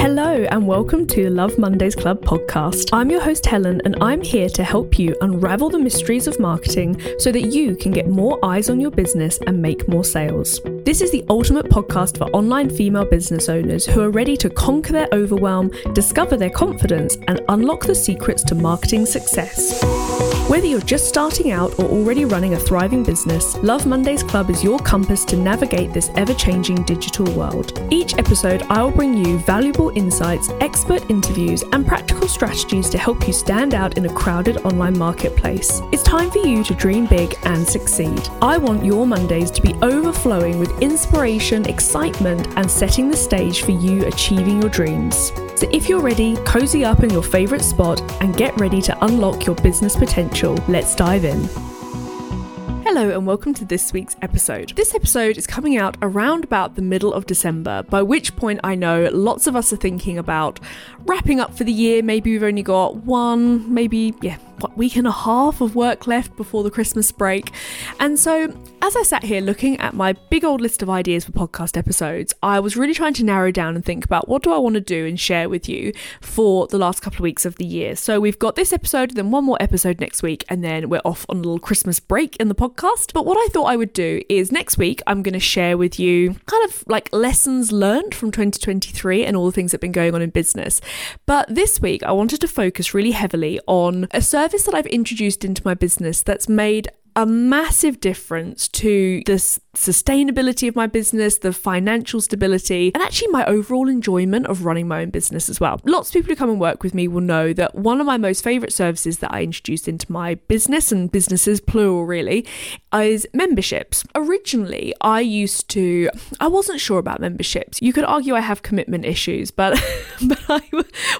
Hello, and welcome to Love Mondays Club podcast. I'm your host, Helen, and I'm here to help you unravel the mysteries of marketing so that you can get more eyes on your business and make more sales. This is the ultimate podcast for online female business owners who are ready to conquer their overwhelm, discover their confidence, and unlock the secrets to marketing success. Whether you're just starting out or already running a thriving business, Love Mondays Club is your compass to navigate this ever changing digital world. Each episode, I will bring you valuable insights, expert interviews, and practical strategies to help you stand out in a crowded online marketplace. It's time for you to dream big and succeed. I want your Mondays to be overflowing with inspiration, excitement, and setting the stage for you achieving your dreams. So if you're ready, cozy up in your favourite spot and get ready to unlock your business potential. Let's dive in. Hello and welcome to this week's episode. This episode is coming out around about the middle of December, by which point I know lots of us are thinking about wrapping up for the year. Maybe we've only got one, maybe, yeah, week and a half of work left before the Christmas break. And so, as I sat here looking at my big old list of ideas for podcast episodes, I was really trying to narrow down and think about what do I want to do and share with you for the last couple of weeks of the year. So, we've got this episode, then one more episode next week, and then we're off on a little Christmas break in the podcast. But what I thought I would do is next week, I'm going to share with you kind of like lessons learned from 2023 and all the things that have been going on in business. But this week, I wanted to focus really heavily on a service that I've introduced into my business that's made a massive difference to the sustainability of my business, the financial stability, and actually my overall enjoyment of running my own business as well. Lots of people who come and work with me will know that one of my most favorite services that I introduced into my business and businesses, plural really, is memberships. Originally, I used to, I wasn't sure about memberships. You could argue I have commitment issues, but, but I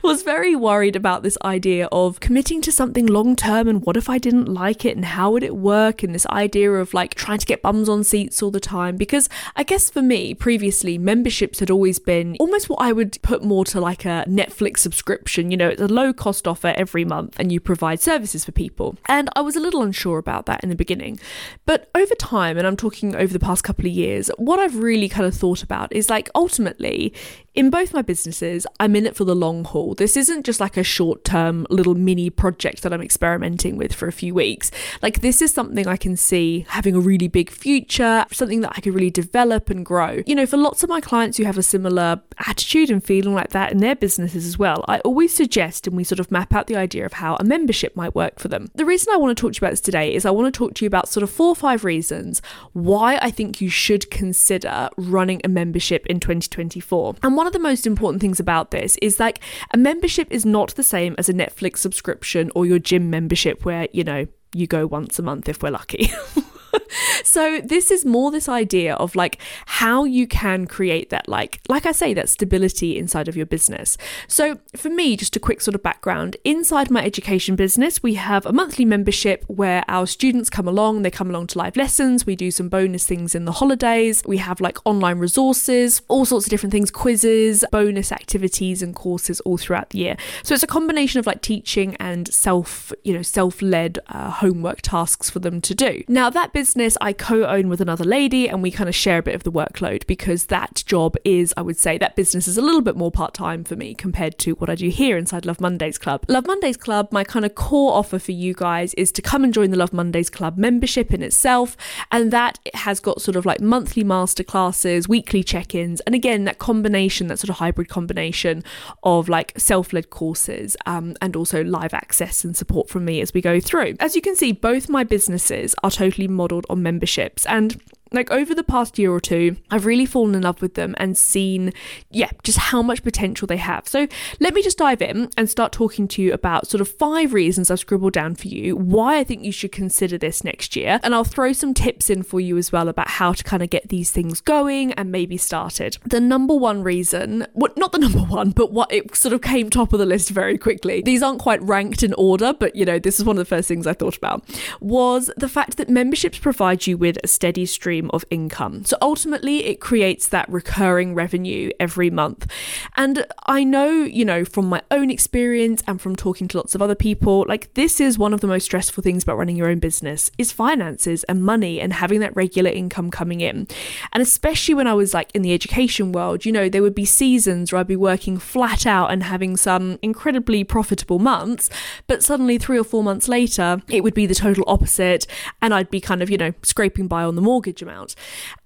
was very worried about this idea of committing to something long term and what if I didn't like it and how would it work? and this idea of like trying to get bums on seats all the time. Because I guess for me, previously, memberships had always been almost what I would put more to like a Netflix subscription. You know, it's a low cost offer every month and you provide services for people. And I was a little unsure about that in the beginning. But over time, and I'm talking over the past couple of years, what I've really kind of thought about is like ultimately, in both my businesses, I'm in it for the long haul. This isn't just like a short term little mini project that I'm experimenting with for a few weeks. Like, this is something I can see having a really big future, something that I could really develop and grow. You know, for lots of my clients who have a similar attitude and feeling like that in their businesses as well, I always suggest and we sort of map out the idea of how a membership might work for them. The reason I want to talk to you about this today is I want to talk to you about sort of four or five reasons why I think you should consider running a membership in 2024. And one of the most important things about this is like a membership is not the same as a Netflix subscription or your gym membership where, you know, you go once a month if we're lucky. so this is more this idea of like how you can create that like like I say that stability inside of your business. So for me just a quick sort of background inside my education business we have a monthly membership where our students come along they come along to live lessons we do some bonus things in the holidays we have like online resources all sorts of different things quizzes bonus activities and courses all throughout the year. So it's a combination of like teaching and self you know self-led uh, homework tasks for them to do. Now that business I co own with another lady and we kind of share a bit of the workload because that job is, I would say, that business is a little bit more part time for me compared to what I do here inside Love Mondays Club. Love Mondays Club, my kind of core offer for you guys is to come and join the Love Mondays Club membership in itself. And that has got sort of like monthly master classes, weekly check ins, and again, that combination, that sort of hybrid combination of like self led courses um, and also live access and support from me as we go through. As you can see, both my businesses are totally modeled on memberships. And like over the past year or two, I've really fallen in love with them and seen, yeah, just how much potential they have. So let me just dive in and start talking to you about sort of five reasons I've scribbled down for you why I think you should consider this next year. And I'll throw some tips in for you as well about how to kind of get these things going and maybe started. The number one reason, well, not the number one, but what it sort of came top of the list very quickly. These aren't quite ranked in order, but you know, this is one of the first things I thought about was the fact that memberships provide you with a steady stream stream of income. So ultimately, it creates that recurring revenue every month. And I know, you know, from my own experience and from talking to lots of other people, like this is one of the most stressful things about running your own business is finances and money and having that regular income coming in. And especially when I was like in the education world, you know, there would be seasons where I'd be working flat out and having some incredibly profitable months, but suddenly 3 or 4 months later, it would be the total opposite and I'd be kind of, you know, scraping by on the mortgage amount.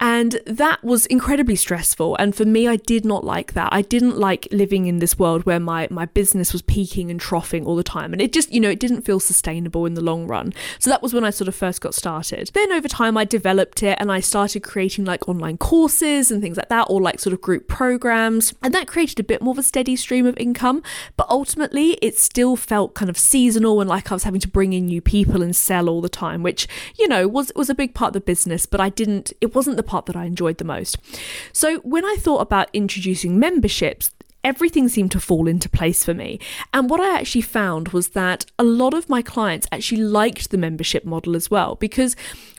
And that was incredibly stressful. And for me, I did not like that. I didn't like living in this world where my, my business was peaking and troughing all the time. And it just, you know, it didn't feel sustainable in the long run. So that was when I sort of first got started. Then over time, I developed it and I started creating like online courses and things like that, or like sort of group programs. And that created a bit more of a steady stream of income. But ultimately, it still felt kind of seasonal and like I was having to bring in new people and sell all the time, which, you know, was, was a big part of the business, but I didn't, it wasn't the part that I enjoyed the most. So when I thought about introducing memberships, everything seemed to fall into place for me. And what I actually found was that a lot of my clients actually liked the membership model as well because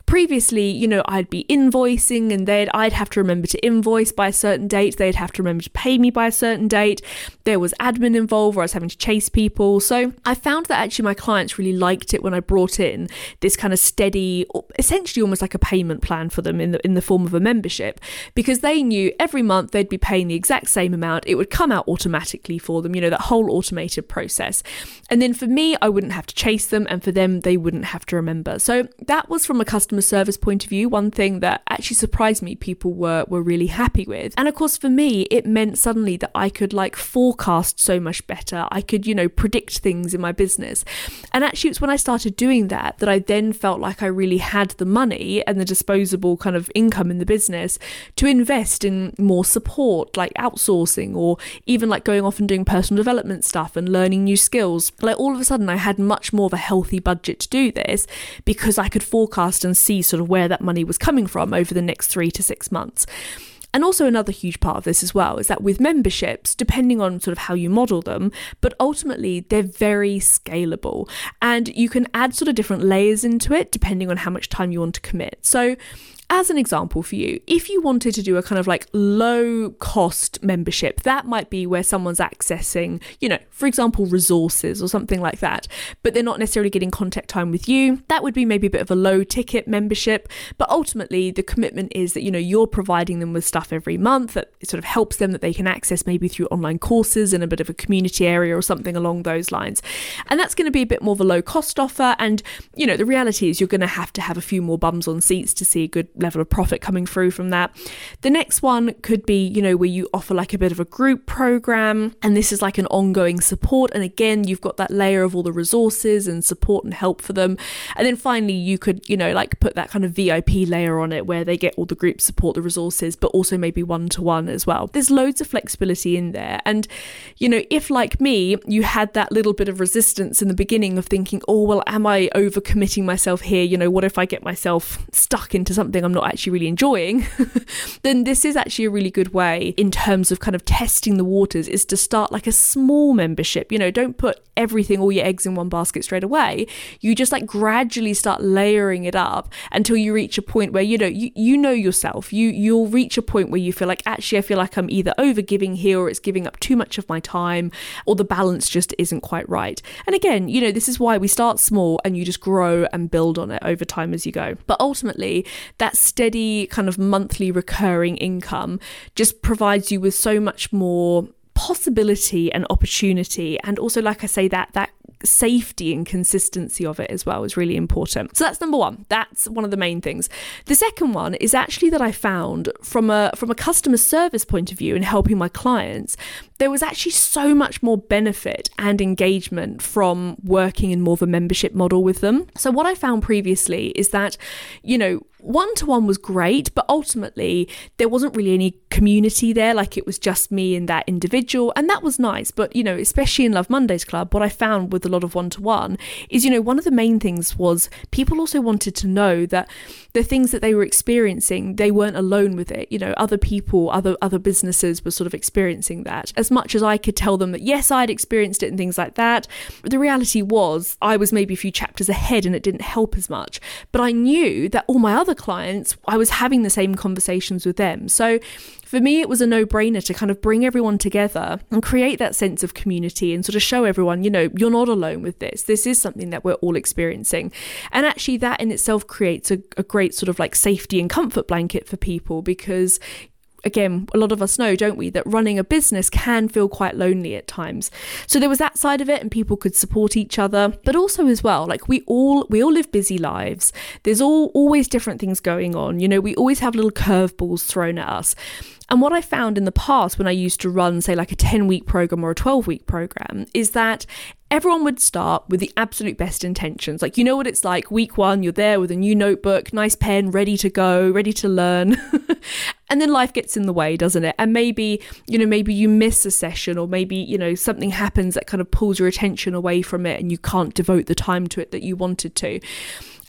previously, you know, I'd be invoicing and they'd I'd have to remember to invoice by a certain date, they'd have to remember to pay me by a certain date. There was admin involved where I was having to chase people. So I found that actually my clients really liked it when I brought in this kind of steady essentially almost like a payment plan for them in the in the form of a membership because they knew every month they'd be paying the exact same amount. It would come out automatically for them, you know, that whole automated process. And then for me, I wouldn't have to chase them and for them they wouldn't have to remember. So that was from a customer customer service point of view, one thing that actually surprised me people were were really happy with. And of course for me it meant suddenly that I could like forecast so much better. I could, you know, predict things in my business. And actually it's when I started doing that that I then felt like I really had the money and the disposable kind of income in the business to invest in more support like outsourcing or even like going off and doing personal development stuff and learning new skills. Like all of a sudden I had much more of a healthy budget to do this because I could forecast and see sort of where that money was coming from over the next three to six months. And also, another huge part of this as well is that with memberships, depending on sort of how you model them, but ultimately they're very scalable and you can add sort of different layers into it depending on how much time you want to commit. So, as an example for you, if you wanted to do a kind of like low cost membership, that might be where someone's accessing, you know, for example, resources or something like that, but they're not necessarily getting contact time with you. That would be maybe a bit of a low ticket membership, but ultimately the commitment is that, you know, you're providing them with stuff every month that sort of helps them that they can access maybe through online courses in a bit of a community area or something along those lines. And that's going to be a bit more of a low cost offer. And, you know, the reality is you're going to have to have a few more bums on seats to see a good level of profit coming through from that. The next one could be, you know, where you offer like a bit of a group program and this is like an ongoing support. And again, you've got that layer of all the resources and support and help for them. And then finally, you could, you know, like put that kind of VIP layer on it where they get all the group support, the resources, but also maybe one to one as well. There's loads of flexibility in there. And, you know, if like me, you had that little bit of resistance in the beginning of thinking, oh, well, am I overcommitting myself here? You know, what if I get myself stuck into something I'm not actually really enjoying, then this is actually a really good way in terms of kind of testing the waters is to start like a small membership. You know, don't put everything, all your eggs in one basket straight away. You just like gradually start layering it up until you reach a point where, you know, you, you know yourself. You you'll reach a point where you feel like actually I feel like I'm either over giving here or it's giving up too much of my time or the balance just isn't quite right. And again, you know, this is why we start small and you just grow and build on it over time as you go. But ultimately, steady kind of monthly recurring income just provides you with so much more possibility and opportunity and also like i say that that safety and consistency of it as well is really important. So that's number 1. That's one of the main things. The second one is actually that I found from a from a customer service point of view in helping my clients, there was actually so much more benefit and engagement from working in more of a membership model with them. So what I found previously is that you know, one to one was great, but ultimately there wasn't really any community there. Like it was just me and that individual, and that was nice. But you know, especially in Love Mondays Club, what I found with a lot of one to one is, you know, one of the main things was people also wanted to know that the things that they were experiencing, they weren't alone with it. You know, other people, other other businesses were sort of experiencing that. As much as I could tell them that yes, I'd experienced it and things like that, the reality was I was maybe a few chapters ahead and it didn't help as much. But I knew that all my other clients, I was having the same conversations with them. So for me, it was a no brainer to kind of bring everyone together and create that sense of community and sort of show everyone, you know, you're not alone with this. This is something that we're all experiencing. And actually, that in itself creates a, a great sort of like safety and comfort blanket for people because again, a lot of us know, don't we, that running a business can feel quite lonely at times. So there was that side of it and people could support each other, but also as well, like we all we all live busy lives. There's all always different things going on. You know, we always have little curveballs thrown at us. And what I found in the past when I used to run, say, like a 10 week program or a 12 week program, is that everyone would start with the absolute best intentions. Like, you know what it's like week one, you're there with a new notebook, nice pen, ready to go, ready to learn. and then life gets in the way, doesn't it? And maybe, you know, maybe you miss a session or maybe, you know, something happens that kind of pulls your attention away from it and you can't devote the time to it that you wanted to.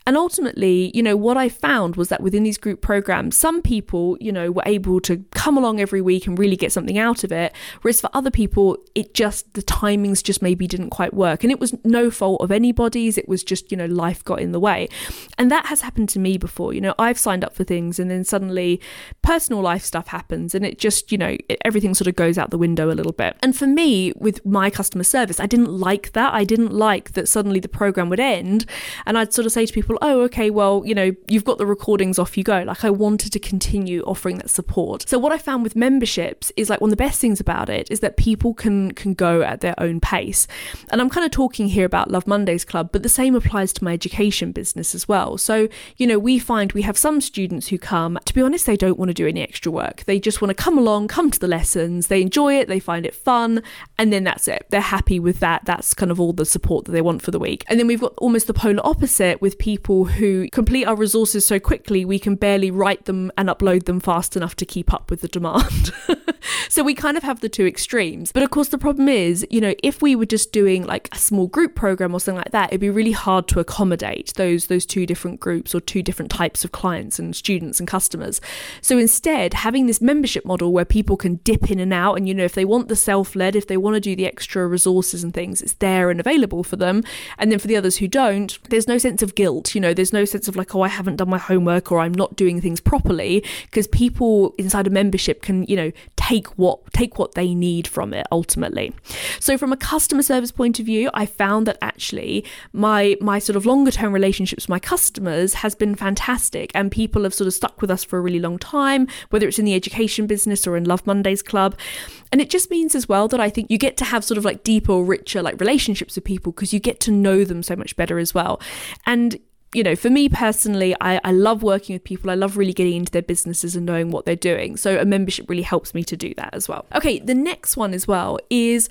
And ultimately, you know, what I found was that within these group programs, some people, you know, were able to come along every week and really get something out of it. Whereas for other people, it just, the timings just maybe didn't quite work. And it was no fault of anybody's. It was just, you know, life got in the way. And that has happened to me before. You know, I've signed up for things and then suddenly personal life stuff happens and it just, you know, it, everything sort of goes out the window a little bit. And for me, with my customer service, I didn't like that. I didn't like that suddenly the program would end and I'd sort of say to people, oh, okay, well, you know, you've got the recordings, off you go. Like, I wanted to continue offering that support. So, what I found with memberships is like one of the best things about it is that people can can go at their own pace. And I'm kind of talking here about Love Mondays Club, but the same applies to my education business as well. So, you know, we find we have some students who come, to be honest, they don't want to do any extra work. They just want to come along, come to the lessons, they enjoy it, they find it fun, and then that's it. They're happy with that. That's kind of all the support that they want for the week. And then we've got almost the polar opposite with people who complete our resources so quickly we can barely write them and upload them fast enough to keep up with the demand. so we kind of have the two extremes. But of course, the problem is, you know, if we were just doing like a small group program or something like that, it'd be really hard to accommodate those those two different groups or two different types of clients and students and customers. So instead, having this membership model where people can dip in and out, and you know, if they want the self-led, if they want to do the extra resources and things, it's there and available for them. And then for the others who don't, there's no sense of guilt. You know, there's no sense of like, oh, I haven't done my homework or I'm not doing things properly, because people inside a membership can, you know, take what take what they need from it ultimately. So from a customer service point of view, I found that actually my my sort of longer term relationships with my customers has been fantastic and people have sort of stuck with us for a really long time, whether it's in the education business or in Love Mondays Club. And it just means as well that I think you get to have sort of like deeper, richer like relationships with people because you get to know them so much better as well. And you know, for me personally, I, I love working with people. I love really getting into their businesses and knowing what they're doing. So a membership really helps me to do that as well. Okay, the next one as well is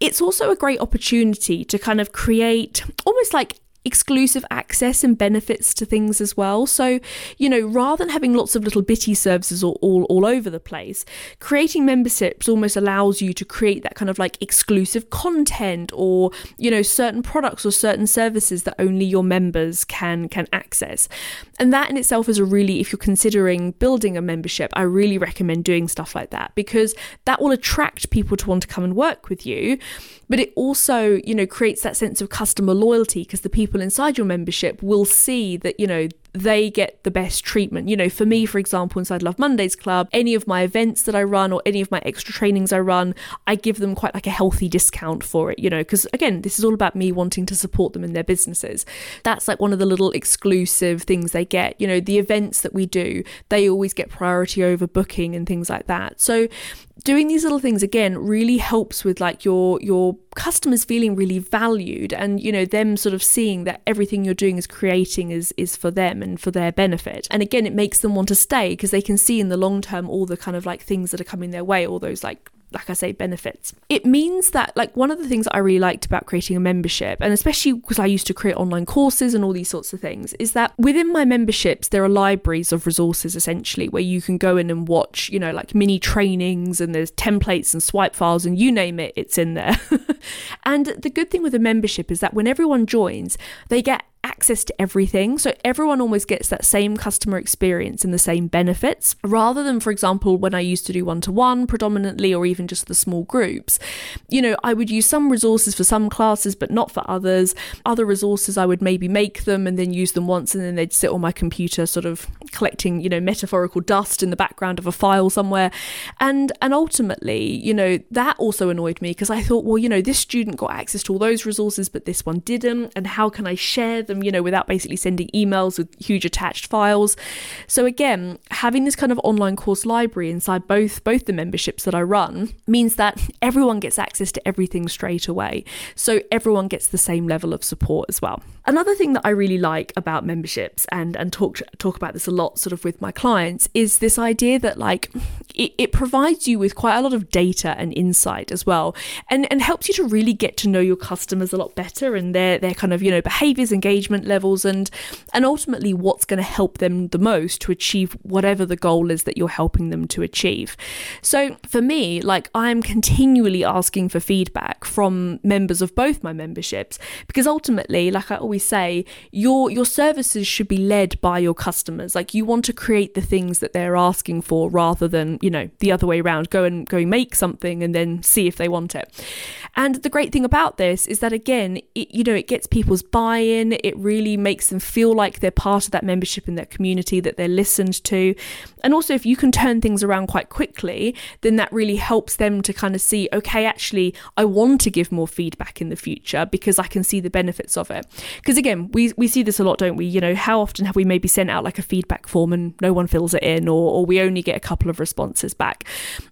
it's also a great opportunity to kind of create almost like exclusive access and benefits to things as well. So, you know, rather than having lots of little bitty services all, all, all over the place, creating memberships almost allows you to create that kind of like exclusive content or, you know, certain products or certain services that only your members can can access. And that in itself is a really if you're considering building a membership, I really recommend doing stuff like that because that will attract people to want to come and work with you but it also you know creates that sense of customer loyalty because the people inside your membership will see that you know they get the best treatment. You know, for me, for example, inside Love Mondays Club, any of my events that I run or any of my extra trainings I run, I give them quite like a healthy discount for it, you know, because again, this is all about me wanting to support them in their businesses. That's like one of the little exclusive things they get. You know, the events that we do, they always get priority over booking and things like that. So doing these little things again really helps with like your your customers feeling really valued and you know them sort of seeing that everything you're doing is creating is is for them and for their benefit and again it makes them want to stay because they can see in the long term all the kind of like things that are coming their way all those like like I say, benefits. It means that, like, one of the things I really liked about creating a membership, and especially because I used to create online courses and all these sorts of things, is that within my memberships, there are libraries of resources essentially where you can go in and watch, you know, like mini trainings and there's templates and swipe files and you name it, it's in there. and the good thing with a membership is that when everyone joins, they get access to everything. So everyone almost gets that same customer experience and the same benefits rather than, for example, when I used to do one to one predominantly or even just the small groups. You know, I would use some resources for some classes, but not for others. Other resources, I would maybe make them and then use them once and then they'd sit on my computer, sort of collecting, you know, metaphorical dust in the background of a file somewhere. And, and ultimately, you know, that also annoyed me because I thought, well, you know, this student got access to all those resources, but this one didn't. And how can I share them, you know, without basically sending emails with huge attached files? So again, having this kind of online course library inside both both the memberships that I run means that everyone gets access to everything straight away. So everyone gets the same level of support as well. Another thing that I really like about memberships and and talk talk about this a lot sort of with my clients is this idea that like it, it provides you with quite a lot of data and insight as well and and helps you to really get to know your customers a lot better and their their kind of you know behaviors engagement levels and and ultimately what's going to help them the most to achieve whatever the goal is that you're helping them to achieve. So for me like I'm continually asking for feedback from members of both my memberships because ultimately like I always always say your your services should be led by your customers. Like you want to create the things that they're asking for rather than you know the other way around go and go make something and then see if they want it. And the great thing about this is that again it, you know it gets people's buy-in it really makes them feel like they're part of that membership in that community that they're listened to and also if you can turn things around quite quickly then that really helps them to kind of see okay actually I want to give more feedback in the future because I can see the benefits of it because again, we we see this a lot, don't we? You know, how often have we maybe sent out like a feedback form and no one fills it in, or or we only get a couple of responses back?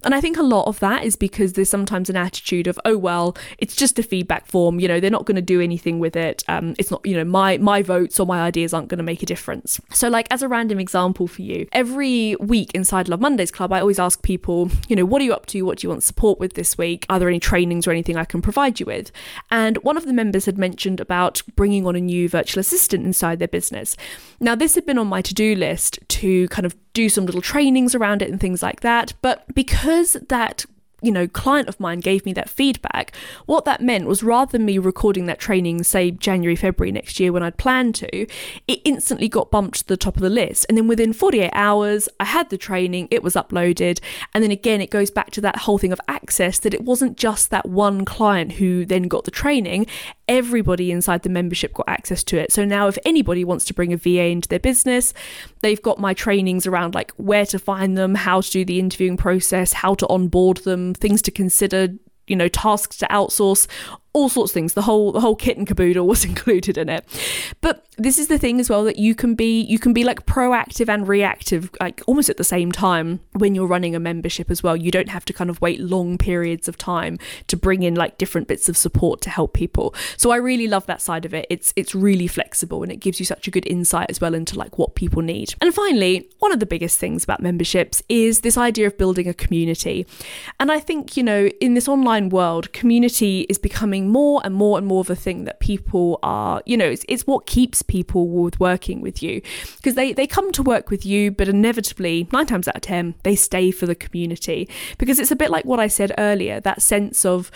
And I think a lot of that is because there's sometimes an attitude of, oh well, it's just a feedback form. You know, they're not going to do anything with it. Um, it's not, you know, my my votes or my ideas aren't going to make a difference. So, like as a random example for you, every week inside Love Mondays Club, I always ask people, you know, what are you up to? What do you want support with this week? Are there any trainings or anything I can provide you with? And one of the members had mentioned about bringing on a new virtual assistant inside their business. Now, this had been on my to do list to kind of do some little trainings around it and things like that. But because that you know, client of mine gave me that feedback, what that meant was rather than me recording that training, say January, February next year when I'd planned to, it instantly got bumped to the top of the list. And then within 48 hours, I had the training, it was uploaded. And then again, it goes back to that whole thing of access that it wasn't just that one client who then got the training, everybody inside the membership got access to it. So now, if anybody wants to bring a VA into their business, they've got my trainings around like where to find them, how to do the interviewing process, how to onboard them, things to consider, you know, tasks to outsource, all sorts of things. The whole the whole kit and caboodle was included in it. But this is the thing as well that you can be you can be like proactive and reactive like almost at the same time when you're running a membership as well. You don't have to kind of wait long periods of time to bring in like different bits of support to help people. So I really love that side of it. It's it's really flexible and it gives you such a good insight as well into like what people need. And finally, one of the biggest things about memberships is this idea of building a community. And I think, you know, in this online world, community is becoming becoming more and more and more of a thing that people are, you know, it's, it's what keeps people with working with you. Because they, they come to work with you, but inevitably, nine times out of 10, they stay for the community. Because it's a bit like what I said earlier that sense of,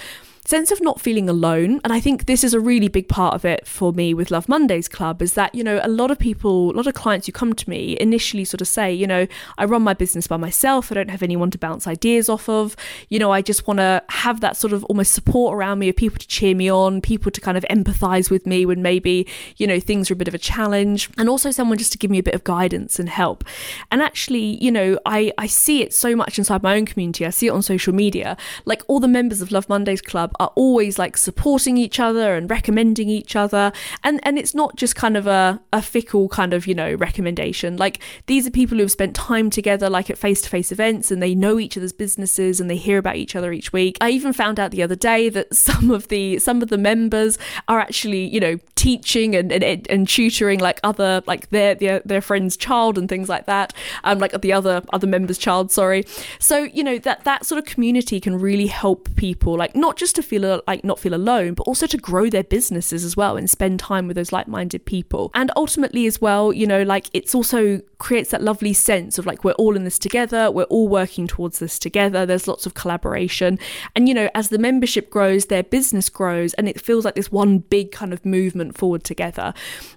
sense of not feeling alone. And I think this is a really big part of it for me with Love Mondays Club is that, you know, a lot of people, a lot of clients who come to me initially sort of say, you know, I run my business by myself. I don't have anyone to bounce ideas off of. You know, I just want to have that sort of almost support around me of people to cheer me on, people to kind of empathize with me when maybe, you know, things are a bit of a challenge. And also someone just to give me a bit of guidance and help. And actually, you know, I, I see it so much inside my own community. I see it on social media. Like all the members of Love Mondays Club are always like supporting each other and recommending each other. And and it's not just kind of a, a fickle kind of, you know, recommendation. Like these are people who have spent time together like at face to face events and they know each other's businesses and they hear about each other each week. I even found out the other day that some of the some of the members are actually, you know, teaching and and, and tutoring like other like their, their their friend's child and things like that. Um like the other other members' child, sorry. So, you know, that that sort of community can really help people like not just to feel like not feel alone, but also to grow their businesses as well and spend time with those like-minded people. And ultimately as well, you know, like it's also creates that lovely sense of like we're all in this together, we're all working towards this together. There's lots of collaboration. And you know, as the membership grows, their business grows and it feels like this one big kind of movement forward together.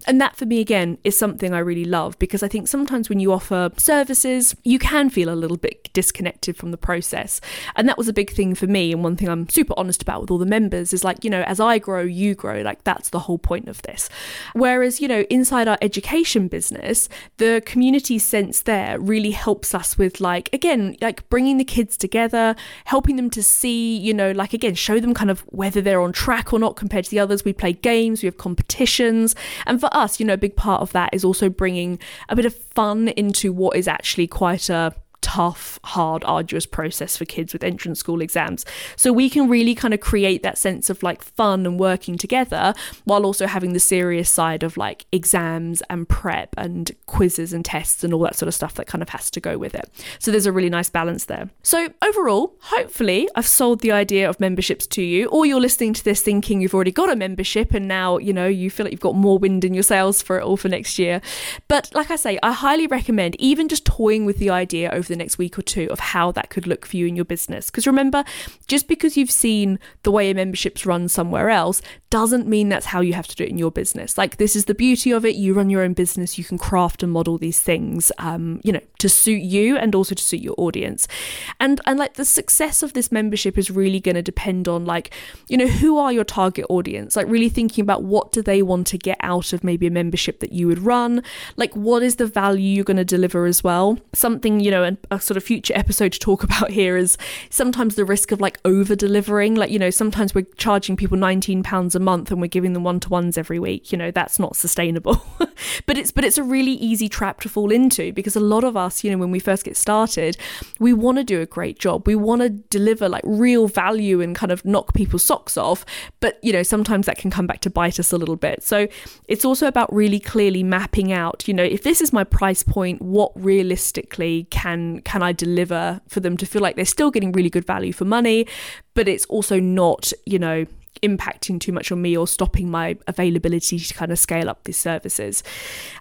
And that for me again is something I really love because I think sometimes when you offer services, you can feel a little bit disconnected from the process. And that was a big thing for me and one thing I'm super honest about with all the members is like, you know, as I grow, you grow. Like that's the whole point of this. Whereas, you know, inside our education business, the community sense there really helps us with like again like bringing the kids together helping them to see you know like again show them kind of whether they're on track or not compared to the others. We play games we have competitions. And for us you know a big part of that is also bringing a bit of fun into what is actually quite a tough, hard, arduous process for kids with entrance school exams. So we can really kind of create that sense of like fun and working together while also having the serious side of like exams and prep and quizzes and tests and all that sort of stuff that kind of has to go with it. So there's a really nice balance there. So overall, hopefully I've sold the idea of memberships to you, or you're listening to this thinking you've already got a membership and now, you know, you feel like you've got more wind in your sails for it all for next year. But like I say, I highly recommend even just toying with the idea over the next week or two of how that could look for you in your business. Because remember, just because you've seen the way a membership's run somewhere else doesn't mean that's how you have to do it in your business. Like, this is the beauty of it. You run your own business, you can craft and model these things, um, you know, to suit you and also to suit your audience. And, and like, the success of this membership is really going to depend on, like, you know, who are your target audience? Like, really thinking about what do they want to get out of maybe a membership that you would run? Like, what is the value you're going to deliver as well? Something, you know, a, a sort of future episode to talk about here is sometimes the risk of like over delivering. Like, you know, sometimes we're charging people £19 a month and we're giving them one to ones every week. You know, that's not sustainable. but it's but it's a really easy trap to fall into because a lot of us, you know, when we first get started, we want to do a great job. We want to deliver like real value and kind of knock people's socks off. But you know, sometimes that can come back to bite us a little bit. So it's also about really clearly mapping out, you know, if this is my price point, what realistically can can I deliver for them to feel like they're still getting really good value for money, but it's also not, you know, impacting too much on me or stopping my availability to kind of scale up these services.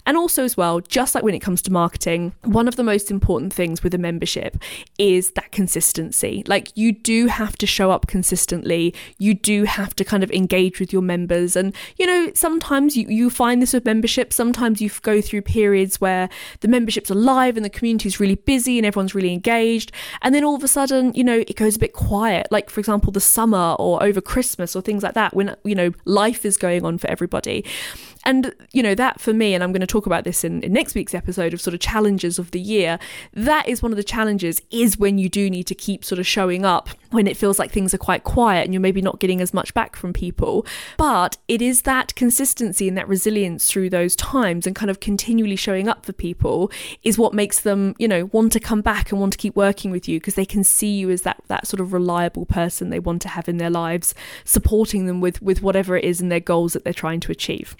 And also, as well, just like when it comes to marketing, one of the most important things with a membership is that consistency. Like, you do have to show up consistently, you do have to kind of engage with your members. And, you know, sometimes you, you find this with membership, sometimes you go through periods where the memberships are live and the community is really busy and everyone's really engaged. And then all of a sudden, you know, it goes a bit quiet. Like, for example, the summer or over Christmas or things like that when you know life is going on for everybody and, you know, that for me, and I'm going to talk about this in, in next week's episode of sort of challenges of the year, that is one of the challenges is when you do need to keep sort of showing up when it feels like things are quite quiet and you're maybe not getting as much back from people. But it is that consistency and that resilience through those times and kind of continually showing up for people is what makes them, you know, want to come back and want to keep working with you because they can see you as that that sort of reliable person they want to have in their lives, supporting them with with whatever it is and their goals that they're trying to achieve.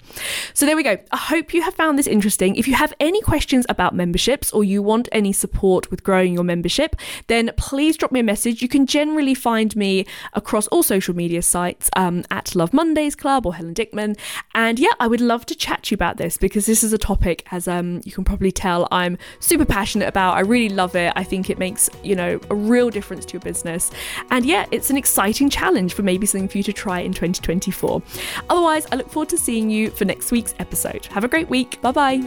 So there we go. I hope you have found this interesting. If you have any questions about memberships or you want any support with growing your membership, then please drop me a message. You can generally find me across all social media sites um, at Love Mondays Club or Helen Dickman. And yeah, I would love to chat to you about this because this is a topic, as um, you can probably tell, I'm super passionate about. I really love it. I think it makes, you know, a real difference to your business. And yeah, it's an exciting challenge for maybe something for you to try in 2024. Otherwise, I look forward to seeing you for next next week's episode. Have a great week. Bye bye.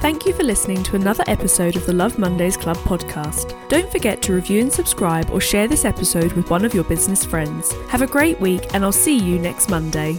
Thank you for listening to another episode of the Love Mondays Club podcast. Don't forget to review and subscribe or share this episode with one of your business friends. Have a great week, and I'll see you next Monday.